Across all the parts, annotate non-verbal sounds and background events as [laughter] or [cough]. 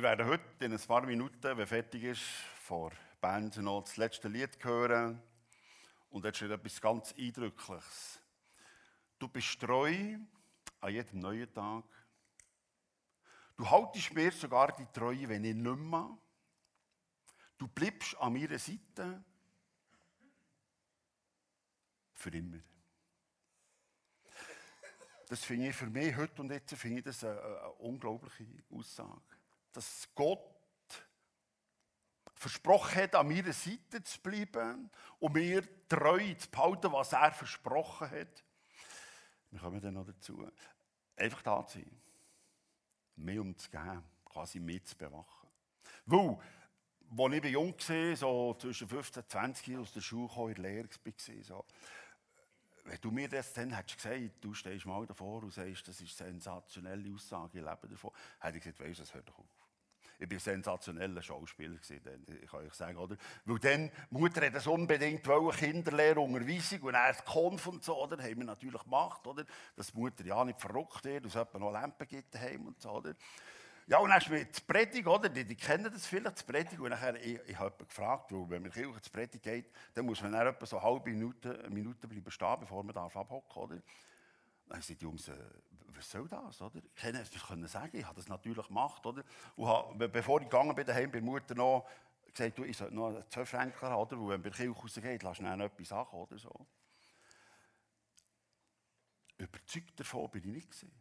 Wir werden heute in ein paar Minuten, wenn fertig ist, vor Band noch das letzte Lied hören. Und jetzt steht etwas ganz Eindrückliches. Du bist treu an jedem neuen Tag. Du haltest mir sogar die Treue, wenn ich nicht mehr. Du bleibst an meiner Seite für immer. Das finde ich für mich heute und jetzt finde ich das eine, eine unglaubliche Aussage. Dass Gott versprochen hat, an meiner Seite zu bleiben und mir treu zu behalten, was er versprochen hat. Wir kommen dann noch dazu. Einfach da zu sein. Mehr umzugeben, quasi mehr zu bewachen. Weil, als ich jung war, so zwischen 15 und 20 aus der Schule kam, in der Lehre war, so, wenn du mir das dann hättest gesagt, du stehst mal davor und sagst, das ist eine sensationelle Aussage, ich lebe davon, hätte ich gesagt, weißt du, das hört doch auf. Ich war ein sensationeller Schauspieler, gewesen, kann ich sagen, oder? Weil dann, Mutter hat das unbedingt wollen, Kinderlehre, Unterweisung und erst Konf und so, oder? Haben wir natürlich gemacht, oder? Dass die Mutter ja nicht verrückt wird, dass es noch Lampen gibt daheim und so, oder? Ja, und dann hast du die Predigt, oder? Die, die kennen das vielleicht, die Predigt. Und nachher, ich, ich habe gefragt, weil wenn man Kirche zur Predigt geht, dann muss man dann etwa so eine halbe Minute, eine Minute bleiben stehen, bevor man darf oder? Dann sind die Jungs, äh, was soll das, oder? Ich hätte es können sagen, ich habe das natürlich gemacht, oder? Und habe, bevor ich gegangen bin, daheim bei Mutter noch gesagt, du, ich sollte noch einen Zöpfränkler haben? Weil wenn bei Kirche rausgeht, lass schnell etwas sagen, oder so. Überzeugt davon bin ich nicht gewesen.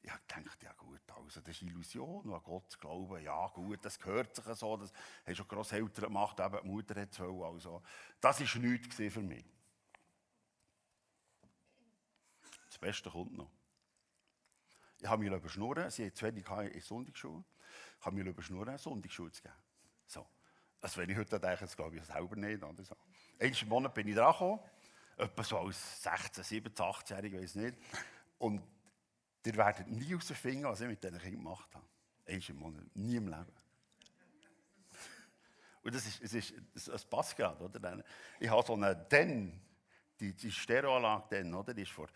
Ich gedacht, ja gut, also das ist Illusion, an Gott zu glauben, ja gut, das gehört sich so, das haben schon Grosseltern gemacht, eben die Mutter hat es also. Das war nichts für mich. Das Beste kommt noch. Ich habe mich überschnurren, sie hat zu wenig in Sonntagsschule, ich habe mich überschnurren, Sonntagsschule zu geben. So. Also wenn ich heute denke, das glaube ich selber nicht. Oder so. Einmal Monat bin ich dran gekommen, etwa so als 16, 17, 18-Jähriger, ich weiß nicht. Und Ihr werdet nie herausfinden, was ich mit diesen Kindern gemacht habe. Eins im Monat. Nie im Leben. Und das, ist, es, ist, es passt gerade, oder? Ich habe so eine Den, die, die Stereoanlage Den, oder? Die ist vor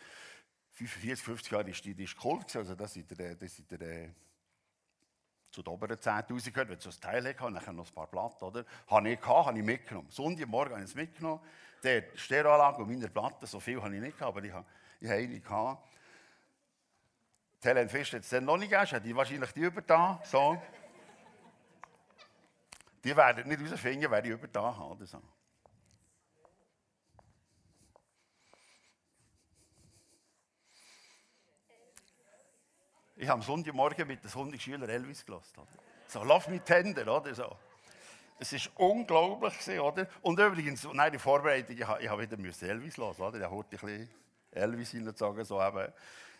45, 50 Jahren ist die, die ist Kult, also das ist der, das ist der, zu den oberen 10'000 gehört, wenn du so ein Teil hatte, nachher noch ein paar Platten, oder? Habe ich gehabt, habe ich mitgenommen. Sonntagmorgen habe ich es mitgenommen. Die Stereoanlage und meine Platten, so viel habe ich nicht gehabt, aber ich habe, ich habe eine gehabt. Die Helen Fisch hat es dann noch nicht gegeben, hat die wahrscheinlich die über da. So. Die werden nicht herausfinden, wer die über da hat. Oder so. Ich habe am Sonntagmorgen mit den Sonntagsschülern Elvis gelassen. So, Love Me Tender, oder so. Es war unglaublich, oder? Und übrigens, nein, die Vorbereitung, ich, habe wieder Elvis hören, oder? Ich habe ein bisschen Elvis hineingezogen, so eben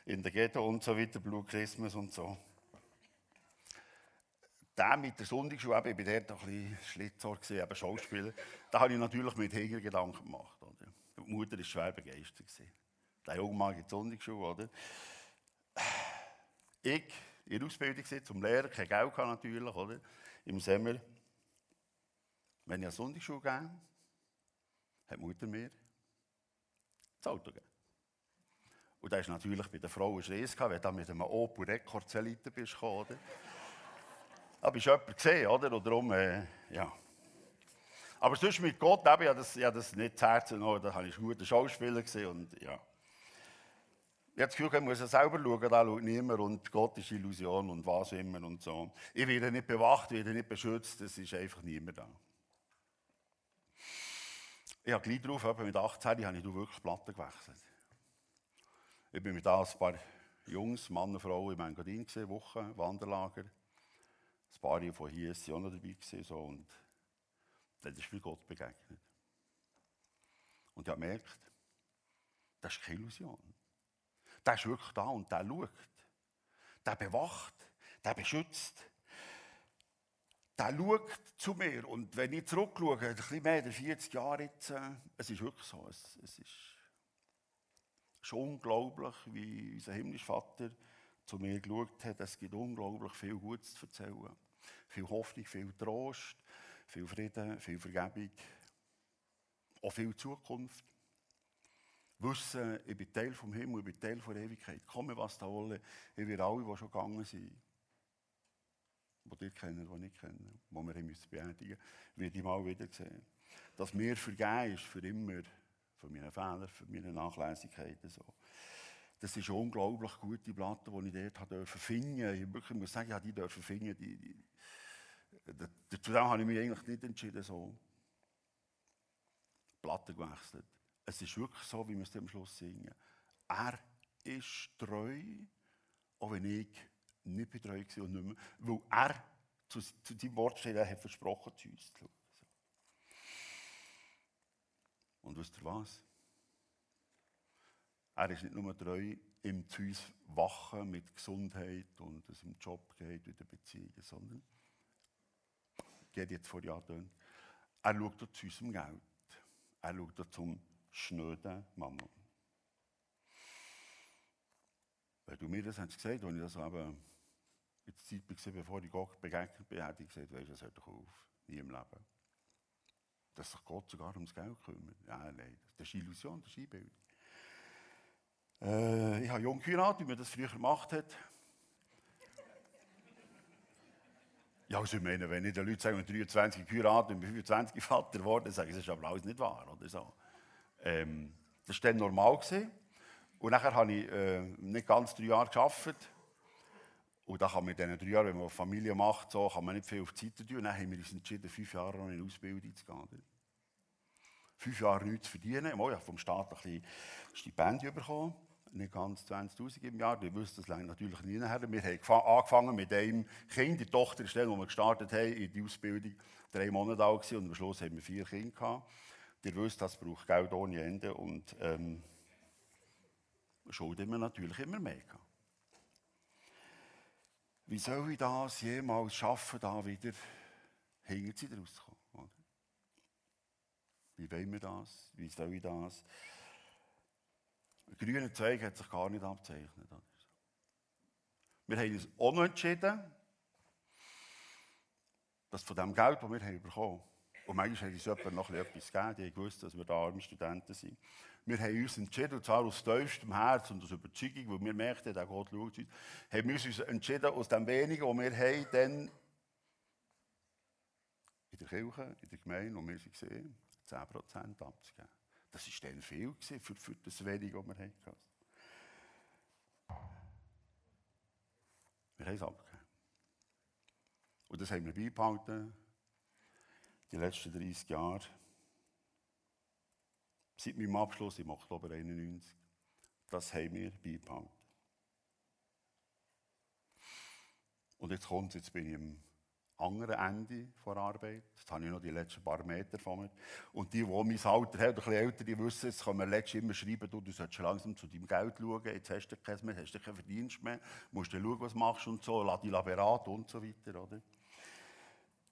in der Ghetto und so weiter, Blue Christmas und so. Der mit der Sonntagsschule, ich war dort ein bisschen Schlitzohr, eben Schauspieler, da habe ich natürlich mit Hegel Gedanken gemacht. Oder? Die Mutter war schwer begeistert. Der junge Mann geht Sonntagsschule, oder? Ich, in der Ausbildung zum Lehrer, kein Geld hatte natürlich, oder? Im Sommer. Wenn ich eine Sonntagsschule gehe, hat die Mutter mir das Auto gegeben. Und da ist natürlich bei der Frau ein Stress, wenn du mit einem Opel Rekord 2 Liter bist gekommen, oder? [laughs] Aber ich jemand gesehen, oder? Und darum, äh, ja. Aber sonst mit Gott, eben, ich habe das, ich habe das nicht zu Herzen genommen, da habe ich einen guten Schauspieler gesehen und ja. Ich habe das Gefühl, muss es selber schauen, da schaut niemand und Gott ist Illusion und was immer und so. Ich werde nicht bewacht, werde nicht beschützt, es ist einfach niemand da. Ich habe gleich drauf, mit 18 habe ich wirklich Platten gewechselt. Ich bin mit ein paar Jungs, Mann und Frau in Engadin gesehen, Woche, Wanderlager. Ein paar von hier waren auch noch dabei gewesen, so, und dann ist mir Gott begegnet. Und ich habe gemerkt, das ist keine Illusion. Der ist wirklich da und der schaut. Der bewacht, der beschützt. Der schaut zu mir. Und wenn ich zurückschaue, ein bisschen mehr als 40 Jahre jetzt, äh, es ist wirklich so. Es, es ist ist unglaublich, wie unser himmlischer Vater zu mir geschaut hat. Es gibt unglaublich viel Gutes zu erzählen. Viel Hoffnung, viel Trost, viel Frieden, viel Vergebung. Auch viel Zukunft. Wissen, ich bin Teil vom Himmel, ich bin Teil der Ewigkeit. Komme, was da wolle, ich werde alle, die schon gegangen sind, die ihr kennt, die ich kenne, die wir beerdigen müssen, werde ich mal wieder. Dass mir vergeben ist, für immer, für meine Fehler, für meine Nachlässigkeiten. So. Das ist unglaublich gute Platte, die ich dort durfte finden. Ich wirklich muss sagen, ja, die dürfen finden. Die, die, dazu habe ich mich eigentlich nicht entschieden, so Platte gewechselt. Es ist wirklich so, wie wir es am Schluss singen. Er ist treu, auch wenn ich nicht betreu war und nicht mehr, weil er zu, zu seinem Wort steht, er hat versprochen, zu uns zu schauen. Und wisst ihr was? Er ist nicht nur treu im zu uns wachen mit Gesundheit und es im Job geht, in der Beziehung, sondern, geht jetzt vor Jahren, er schaut zu unserem Geld. Er schaut zum schnöden Mama. Weil du mir das hast gesagt, als ich das eben in der Zeit war, bevor ich Gott begegnet bin, habe ich gesagt, weißt du, das hört doch auf, nie im Leben. Dass sich Gott sogar ums Geld kümmert. Ja, nein, das ist Illusion, das ist Einbildung. Äh, ich habe jung geheiratet, wie man das früher gemacht hat. Ja, also ich meine, wenn ich den Leuten sage, 23 geheiratet und 25 Vater geworden, sage ich, das ist aber alles nicht wahr. Oder so. Ähm, das war dann normal. Gewesen. Und nachher habe ich äh, nicht ganz drei Jahre gearbeitet. Und da kann man in diesen drei Jahren, wenn man Familie macht, so, kann man nicht viel auf die Zeit tun. Und dann haben wir uns entschieden, fünf Jahre noch in Ausbildung zu gehen. Fünf Jahre nichts zu verdienen. Ich habe vom Staat ein bisschen Stipendium bekommen nicht ganz 20.000 im Jahr. Ihr wisst, das langt natürlich nie nachher. Wir haben angefangen mit einem Kind, die Tochter ist dann, wo wir gestartet haben, in die Ausbildung, drei Monate alt und am Schluss haben wir vier Kinder gehabt. Ihr wisst, das braucht Geld ohne Ende und ähm, schulden wir natürlich immer mehr. Wie soll ich das jemals schaffen, da wieder hinter sie rauszukommen? Wie wollen wir das? Wie soll ich das? Der grüne Zweig hat sich gar nicht abzeichnet. Wir haben uns auch entschieden, dass von dem Geld, das wir bekommen haben, und manchmal hat uns jemand noch etwas gegeben, die gewusst, dass wir da arme Studenten sind. Wir haben uns entschieden, und zwar aus tiefstem Herz und aus Überzeugung, weil wir merkten, der Gott schaut uns, haben wir uns entschieden, aus dem wenigen, was wir haben, dann in der Kirche, in der Gemeinde, wo wir sehen, 10% abzugeben. Das war dann viel für, für das Wenige, das wir hatten. Wir haben es abgegeben. Und das haben wir beibehalten, die letzten 30 Jahre. Seit meinem Abschluss im Oktober 91. Das haben wir beibehalten. Und jetzt kommt jetzt bin ich im anderen Ende der Arbeit. Jetzt habe ich noch die letzten paar Meter von mir. Und die, die mein Alter haben, oder ein älter, die wissen, jetzt können wir letztens immer schreiben, du, du solltest langsam zu deinem Geld schauen, jetzt hast du keins mehr, hast du keinen Verdienst mehr, musst du schauen, was machst und so, lass dich beraten und so weiter, oder?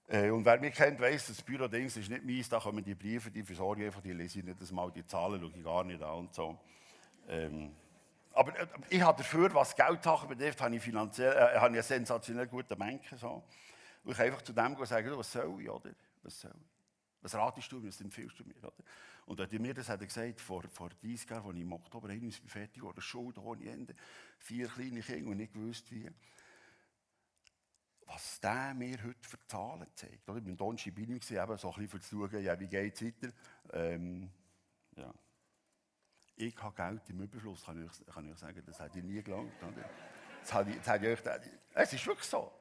Äh, und wer mich kennt, weiss, das Büro-Dings ist nicht meins, da kommen die Briefe, die versorge ich einfach, die lese ich nicht das mal, die Zahlen schaue ich gar nicht an und so. Ähm, aber äh, ich habe dafür, was Geldsachen betrifft, habe ich, finanziell, äh, habe ich einen sensationell guten Banker. So. Und ich einfach zu dem gehen sagen, was soll ich, oder? Was soll ich? Was ratest du mir, was empfiehlst du mir, oder? Und er mir das hat er gesagt, vor, vor 30 Jahren, als ich im Oktober 91 fertig war, Schule ohne Ende, vier kleine Kinder und nicht gewusst wie. Was der mir heute für Zahlen zeigt. Oder? Ich war in Don Schibini, eben so ein bisschen zu schauen, ja, wie geht es weiter. Ähm, ja. Ich habe Geld im Überfluss, kann ich, kann ich sagen, das hätte ich nie gelangt. Das hätte ich, das hätte ich, es ist wirklich so.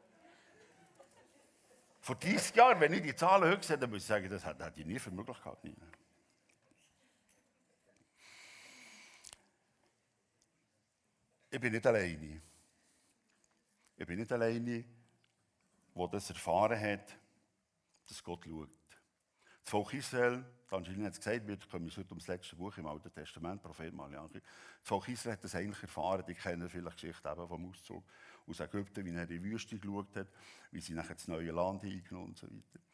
Vor 30 Jahren, wenn ich die Zahlen sehe, dann muss ich sagen, das hätte ich nie für möglich gehabt. Ich bin nicht alleine. Ich bin nicht alleine, der das erfahren hat, dass Gott schaut. Das Volk Israel, Angelina hat es gesagt, wir kommen heute ums letzte Buch im Alten Testament, Prophet Malachi. Das Volk Israel hat das eigentlich erfahren, die kennen vielleicht Geschichte eben vom Auszug aus Ägypten, wie er in die Wüste geschaut hat, wie sie nachher das neue Land eingenommen und so weiter.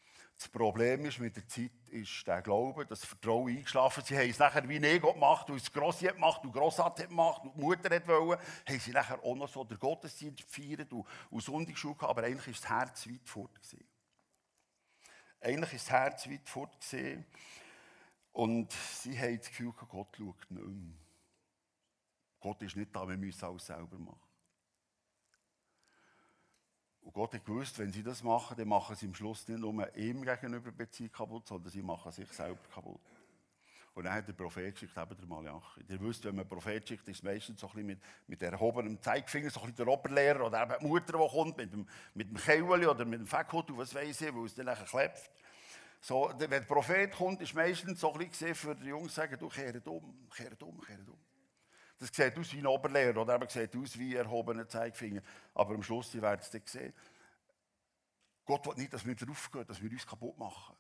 Das Problem ist mit der Zeit, ist der Glaube, das Vertrauen eingeschlafen. Sie haben es nachher wie Ego gemacht, und das Grossi hat gemacht, und Grossat hat gemacht, und die Mutter hat wollen, haben sie nachher auch noch so den Gottesdienst gefeiert und, und Sonntagsschule gehabt, aber eigentlich ist das Herz weit fort gewesen. Eigentlich ist das Herz weit fort gewesen. Und sie haben das Gefühl, Gott schaut nicht mehr. Gott ist nicht da, wir müssen alles selber machen. Und Gott hat gewusst, wenn sie das machen, dann machen sie am Schluss nicht nur ihm gegenüber Beziehung kaputt, sondern sie machen sich selber kaputt. Und dann hat der Prophet geschickt, eben der Malachi. Ihr wisst, wenn man Prophet schickt, ist es meistens so ein bisschen mit, mit erhobenem Zeigefinger, so ein bisschen der Oberlehrer oder eben die Mutter, die kommt, mit dem, mit dem Keuli oder mit dem Feckhut, was weiß ich, wo es dann nachher klebt. So, wenn der Prophet kommt, ist meistens so ein bisschen für die Jungs sagen, du kehret um, kehret um, kehret um. Das sieht aus wie ein Oberlehrer oder eben sieht aus wie ein erhobener Zeigefinger. Aber am Schluss, die werden es sehen. Gott will nicht, dass wir draufgehen, dass wir uns kaputt machen.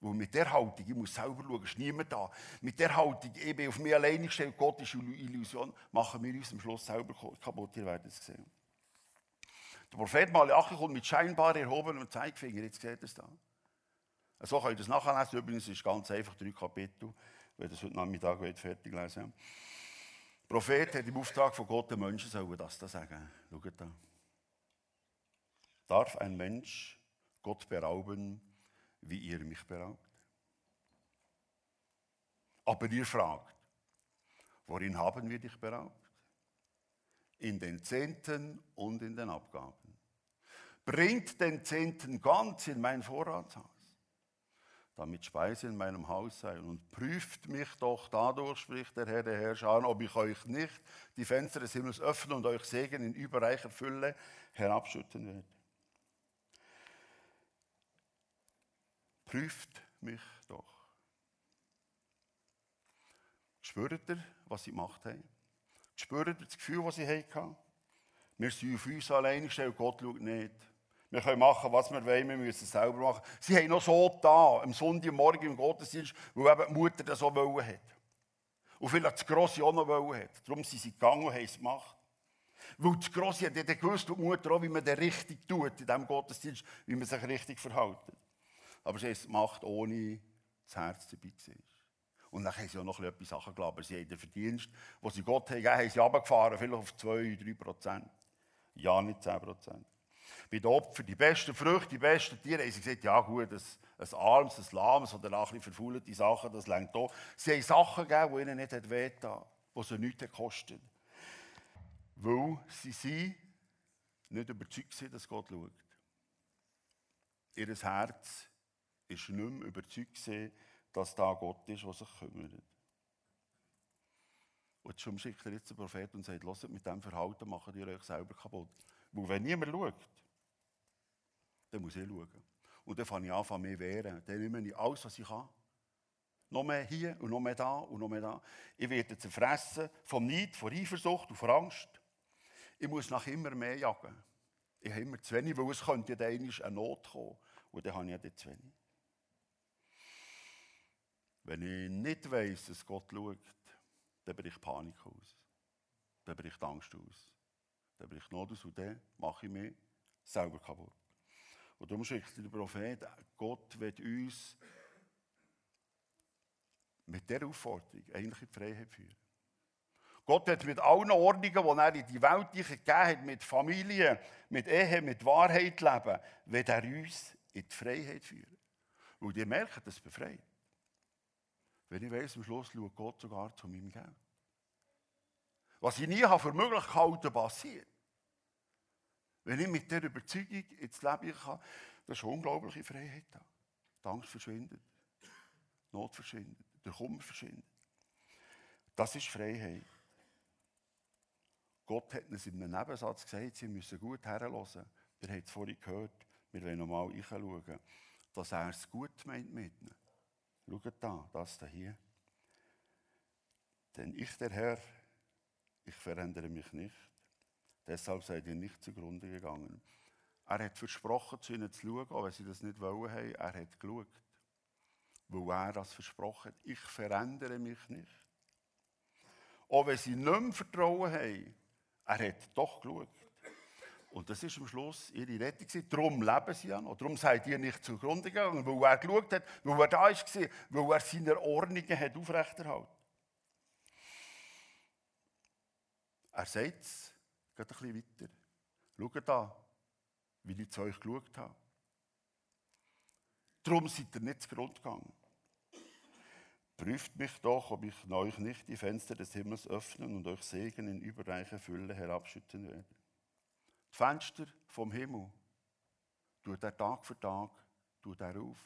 Weil mit der Haltung, ich muss selber schauen, ist niemand da. Mit der Haltung, ich bin auf mich alleine gestellt, Gott ist eine Illusion, machen wir uns am Schluss selber kaputt. Ihr werdet es sehen. Der Prophet Malachi kommt mit scheinbar erhobenem Zeigefinger, jetzt seht ihr es da. So könnt ihr es nachlesen. Übrigens ist es ganz einfach drei Kapitel, wenn ihr das heute Nachmittag fertig lesen wollt. Prophet hat im Auftrag von Gott den Menschen sollen das da sagen. Schaut da. Darf ein Mensch Gott berauben, wie ihr mich beraubt? Aber ihr fragt, worin haben wir dich beraubt? In den Zehnten und in den Abgaben. Bringt den Zehnten ganz in mein Vorratshaus damit Speise in meinem Haus sei. Und prüft mich doch dadurch, spricht der Herr der Herrscher, ob ich euch nicht die Fenster des Himmels öffne und euch Segen in überreicher Fülle herabschütten werde. Prüft mich doch. Spürt ihr, was sie gemacht haben? Spürt ihr das Gefühl, das sie hatten? Wir sind auf uns alleine gestellt, Gott schaut nicht. Wir können machen, was wir wollen, wir müssen es selber machen. Sie haben noch so da, am Sonntagmorgen im Gottesdienst, weil eben die Mutter das so wollen hat. Und vielleicht das Grosse auch noch wollen hat. Darum sind sie gegangen und haben es gemacht. Weil das Grosse hat ja gewusst, die Mutter auch, wie man das richtig tut in diesem Gottesdienst, wie man sich richtig verhält. Aber sie haben es gemacht, ohne das Herz dabei zu sein. Und dann haben sie auch noch etwas Sachen gelassen. Sie haben den Verdienst, den sie Gott haben gegeben haben, sie runtergefahren, vielleicht auf 2, 3 Prozent. Ja, nicht 10 Prozent bei den Opfern die besten Früchte, die besten Tiere, haben sie gesagt, ja gut, ein, ein Arms, ein Lahmes oder ein verfaulte Sachen, das längt auch. Sie haben Sachen gegeben, die ihnen nicht wehgetan die sie nichts gekostet Weil sie sind nicht überzeugt waren, dass Gott schaut. Ihr Herz war nicht mehr überzeugt, dass da Gott ist, der sich kümmert. Und schon schickt er jetzt den Prophet und sagt, lasst mit diesem Verhalten machen ihr euch selber kaputt. Weil wenn niemand schaut, dann muss ich schauen. Und dann fange ich an, mich wehren. Dann nehme ich alles, was ich kann. Noch mehr hier und noch mehr da und noch mehr da. Ich werde zerfressen vom Neid, von Eifersucht und von Angst. Ich muss nach immer mehr jagen. Ich habe immer zu wenig, weil es könnte dann eine Not kommen. Und dann habe ich ja dann zu wenig. Wenn ich nicht weiss, dass Gott schaut, dann bricht Panik aus. Dann bricht Angst aus. Dann bricht Not aus und dann mache ich mich selber kaputt. Und darum schickt der Prophet, Gott wird uns mit dieser Aufforderung eigentlich in die Freiheit führen. Gott hat mit allen Ordnungen, die er in die Welt gegeben hat, mit Familie, mit Ehe, mit Wahrheit leben, wird er uns in die Freiheit führen. Weil ihr merkt, das befreit. Wenn ich weiss, am Schluss schaut Gott sogar zu meinem Geld. Was ich nie für möglich gehalten passiert. Wenn ich mit dieser Überzeugung ins Leben kann, das ist eine unglaubliche Freiheit da. Die Angst verschwindet. Die Not verschwindet. Der Kummer verschwindet. Das ist Freiheit. Gott hat uns in einem Nebensatz gesagt, Sie müssen gut herhören. Ihr habt es vorhin gehört, wir wollen nochmal reinschauen, dass er es gut meint mit ihnen. Schaut da, das da hier. Denn ich, der Herr, ich verändere mich nicht. Deshalb seid ihr nicht zugrunde gegangen. Er hat versprochen, zu ihnen zu schauen, auch wenn sie das nicht wollen haben. Er hat geschaut. Weil er das versprochen hat. Ich verändere mich nicht. Auch wenn sie nicht mehr Vertrauen haben, er hat doch geschaut. Und das ist am Schluss ihre Rettung. Darum leben sie ja noch. Darum seid ihr nicht zugrunde gegangen, weil er geschaut hat, weil er da war, weil er seine Ordnungen hat aufrechterhalten. Er sagt es, geht ein bisschen weiter. Schaut da, wie ich zu euch geschaut habe. Darum seid ihr nicht zu Grund gegangen. Prüft mich doch, ob ich euch nicht die Fenster des Himmels öffnen und euch Segen in überreicher Fülle herabschütten werde. Die Fenster vom Himmel tut er Tag für Tag tut er auf.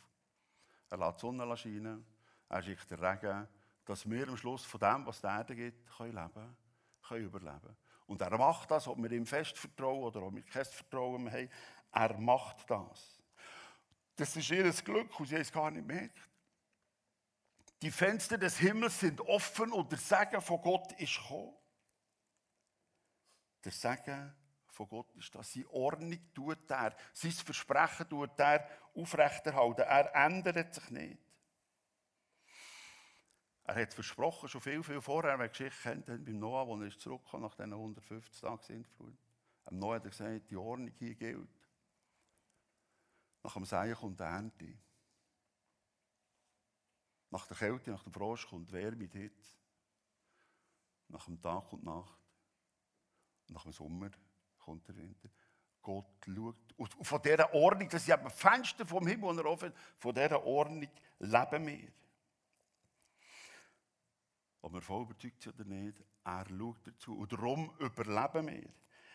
Er lässt die Sonne scheinen, er schickt den Regen, dass wir am Schluss von dem, was die Erde gibt, können leben können, überleben. Und er macht das, ob wir ihm fest vertrauen oder ob wir kein Vertrauen haben. Er macht das. Das ist ihr Glück und sie haben es gar nicht gemerkt. Die Fenster des Himmels sind offen und der Segen von Gott ist gekommen. Der Segen von Gott ist das. Seine Ordnung tut er. Sein Versprechen tut er aufrechterhalten. Er ändert sich nicht. Er hat versprochen, schon viel, viel vorher, wenn Geschichte kennt, beim Noah, als er zurückkam nach diesen 150 Tagen Sintflut. Am Noah hat er gesagt, die Ordnung hier gilt. Nach dem Seien kommt die Ernte. Nach der Kälte, nach dem Frost kommt Wärme und Hitze. Nach dem Tag kommt Nacht. Und nach dem Sommer kommt der Winter. Gott schaut. Und von dieser Ordnung, das ist eben Fenster vom Himmel, und er offen, von dieser Ordnung leben wir. Ob wir voll überzeugt sind oder nicht, er schaut dazu. Und darum überleben wir.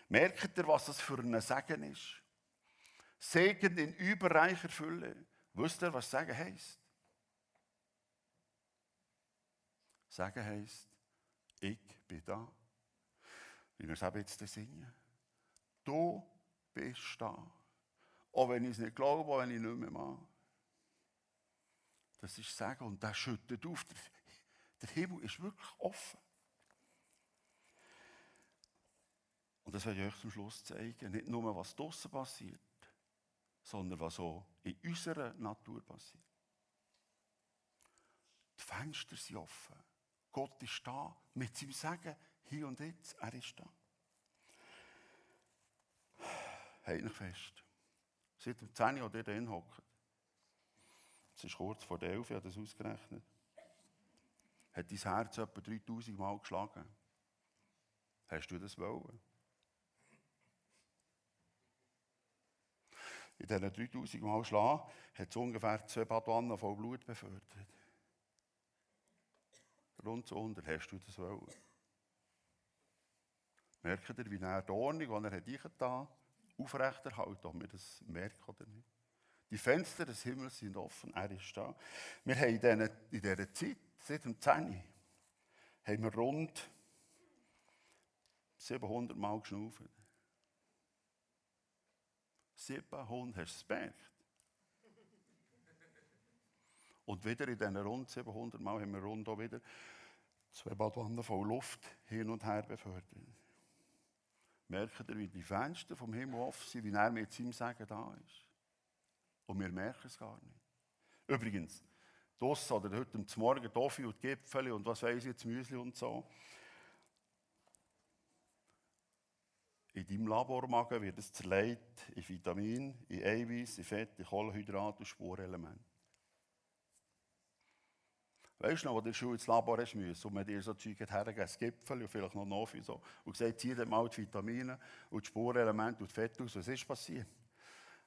Merkt ihr, was das für ein Segen ist? Segen in überreicher Fülle. Wisst ihr, was Segen heisst? Segen heisst, ich bin da. Wie wir es eben jetzt singen. Du bist da. Auch wenn ich es nicht glaube, auch wenn ich nicht mehr mache. Das ist Sagen und das schüttet auf. Der, der Himmel ist wirklich offen. Und das werde ich euch zum Schluss zeigen. Nicht nur, was draußen passiert, sondern was auch in unserer Natur passiert. Die Fenster sind offen. Gott ist da mit seinem Sagen hier und jetzt. Er ist da. Halt nicht fest. Seit dem 10 Uhr, ihr da hockt. Es ist kurz vor der 11 Uhr, das ausgerechnet. Hat dein Herz etwa 3000 Mal geschlagen? Hast du das wollen? In diesen 3000 Mal schlagen hat es ungefähr zwei Badwannen voll Blut befördert. Rund so unter hast du das wollen. Merkt ihr, wie er die Ordnung, die er hat aufrechterhalten, ob wir das merken oder nicht. Die Fenster des Himmels sind offen, er ist da. Wir haben in dieser, Zeit, seit dem 10. haben wir rund 700 Mal geschnauft. 700, hast du es gemerkt? Und wieder in diesen rund 700 Mal haben wir rund auch wieder zwei Badwannen voll Luft hin und her befördert merkt ihr, wie die Fenster vom Himmel offen sind, wie er mit seinem Sagen da ist. Und wir merken es gar nicht. Übrigens, das oder heute Morgen Toffee und Gipfel und was weiß ich jetzt, Müsli und so. In deinem Labormagen wird es zerlegt in Vitamin, in Eiweiß, in Fett, in Kohlenhydrat und Spurelement. Weißt du noch, wo der Schule ins Labor ist müssen und man dir so Zeug hergegeben, das Gipfel und vielleicht noch Nofi so, und gesagt, zieh dir mal die Vitamine und die Spurenelemente und die Fett aus. Was ist passiert?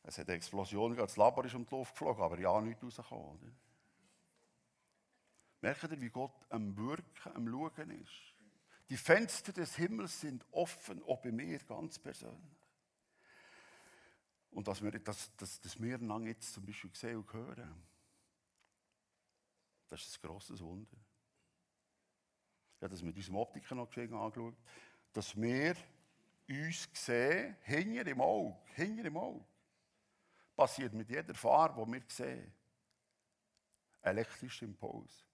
Es hat eine Explosion, das Labor ist um die Luft geflogen, aber ja nichts rausgekommen. Oder? Merkt ihr, wie Gott am Wirken, am Schauen ist? Die Fenster des Himmels sind offen, auch bei mir ganz persönlich. Und dass wir, dass, dass, dass wir lange jetzt zum Beispiel sehen und hören, das ist ein grosses Wunder. Ich habe das mit unserem Optiker noch angeschaut, dass wir uns sehen, hinter im Auge, hinter im Auge. Passiert mit jeder Farbe, die wir sehen. Elektrischer Impuls.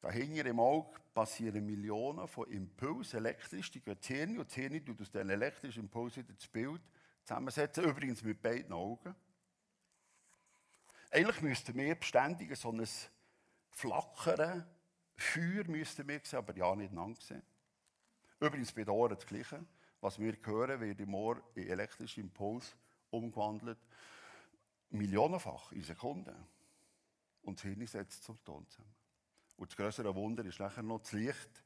Da hinter im Auge passieren Millionen von Impulsen, elektrisch, die gehen ins Hirn und das Hirn tut aus diesen elektrischen Impulsen das Bild zusammensetzen, übrigens mit beiden Augen. Eigentlich müssten wir beständig so ein flackern. Feuer sehen, aber ja nicht lang sehen. Übrigens bei den Ohren das Gleiche. Was wir hören, wird im Ohr in elektrischen Impuls umgewandelt. Millionenfach in Sekunden. Und das Hirn setzt zum Ton zusammen. Und das größere Wunder ist nachher noch, das Licht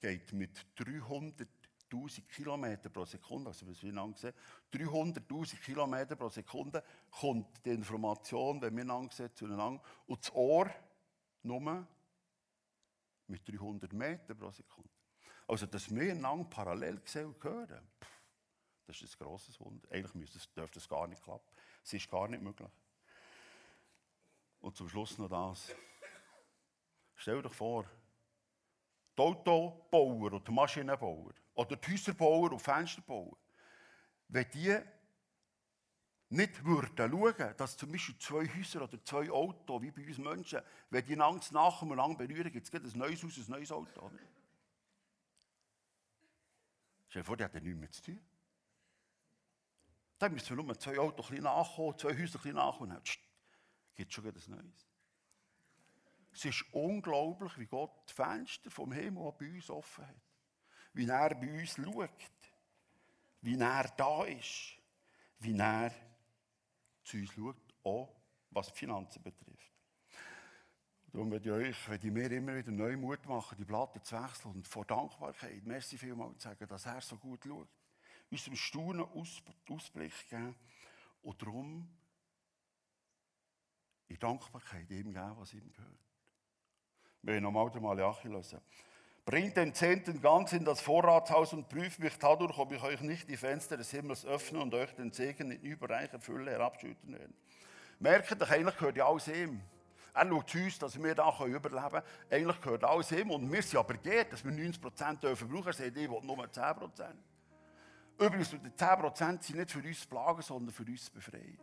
geht mit 300.000 Kilometer pro Sekunde, also wir lang sehen, 300.000 Kilometer pro Sekunde kommt die Information, wenn wir lang sehen, zueinander. Und das Ohr nur mit 300 Metern pro Sekunde. Also, dass wir lang parallel sehen und hören, Das ist ein grosses Wunder. Eigentlich müsste dürfte es gar nicht klappen. Es ist gar nicht möglich. Und zum Schluss noch das. Stell dir vor, die Autobauer oder die Maschinenbauer oder die Häuserbauer und Fensterbauer, wenn die nicht würden schauen, dass zum Beispiel zwei Häuser oder zwei Autos, wie bei uns Menschen, wenn die einander und nach berühren, gibt es ein neues Haus, ein neues Auto. Oder? Stell dir vor, die hat nichts mehr zu tun. Dann müssen wir nur zwei Autos nachkommen, zwei Häuser ein bisschen nachkommen. Gibt es schon wieder ein neues. Es ist unglaublich, wie Gott die Fenster vom Himmel bei uns offen hat. Wie er bei uns schaut. Wie er da ist. Wie er zu uns schaut, auch was die Finanzen betrifft. Darum würde ich euch, wenn ich mir immer wieder neu Mut machen, die Platte zu wechseln und vor Dankbarkeit, merci vielmals zu sagen, dass er so gut schaut. Unserem Staunen Ausblick geben und darum in Dankbarkeit ihm geben, was ihm gehört. Wir nochmal den Malachi hören. Bringt den Zehnten ganz in das Vorratshaus und prüft mich dadurch, ob ich euch nicht die Fenster des Himmels öffne und euch den Segen in überreicher Fülle herabschütten werde. Merkt euch, eigentlich gehört ja alles ihm. Er schaut zu uns, dass wir da überleben können. Eigentlich gehört alles ihm. Und wir sind aber geht, dass wir 90% dürfen brauchen. Er sagt, ich will nur 10%. Übrigens, die 10% sind nicht für uns zu plagen, sondern für uns zu befreien.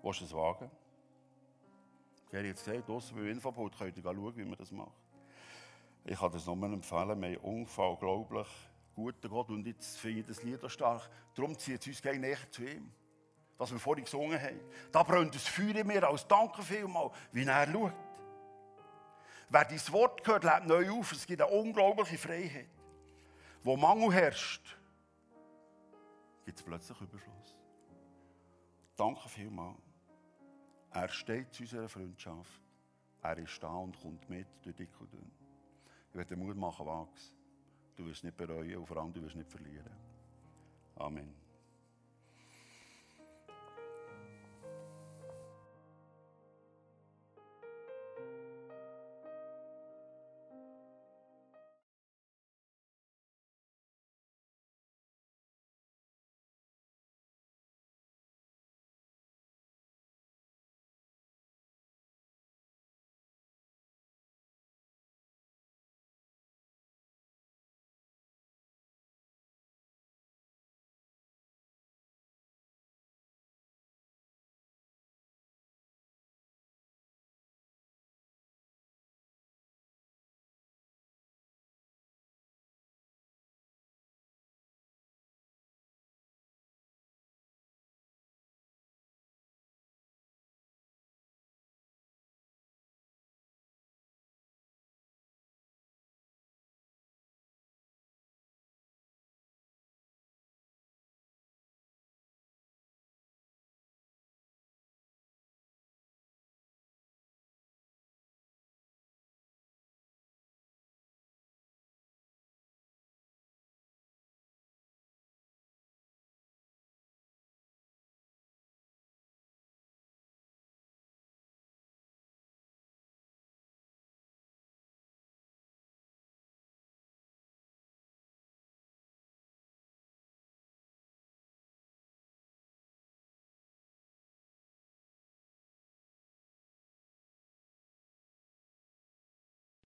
Willst du es wagen? Ich habe jetzt gesagt, draussen beim Infobot könnt ihr schauen, wie man das macht. Ich kann das nur empfehlen. Wir haben unglaublich guten Gott. Und jetzt finde ich das Lied stark. Darum zieht es uns gleich näher zu ihm. Was wir vorhin gesungen haben. Da brennt das Feuer in mir als Danke vielmal, wie er schaut. Wer dieses Wort hört, lebt neu auf. Es gibt eine unglaubliche Freiheit. Wo Mangel herrscht, gibt es plötzlich Überfluss. Danke vielmal. Er steht zu unserer Freundschaft. Er ist da und kommt mit durch dick und dünn. Ich werde Mut machen, wachs. Du wirst nicht bereuen und vor allem du wirst nicht verlieren. Amen.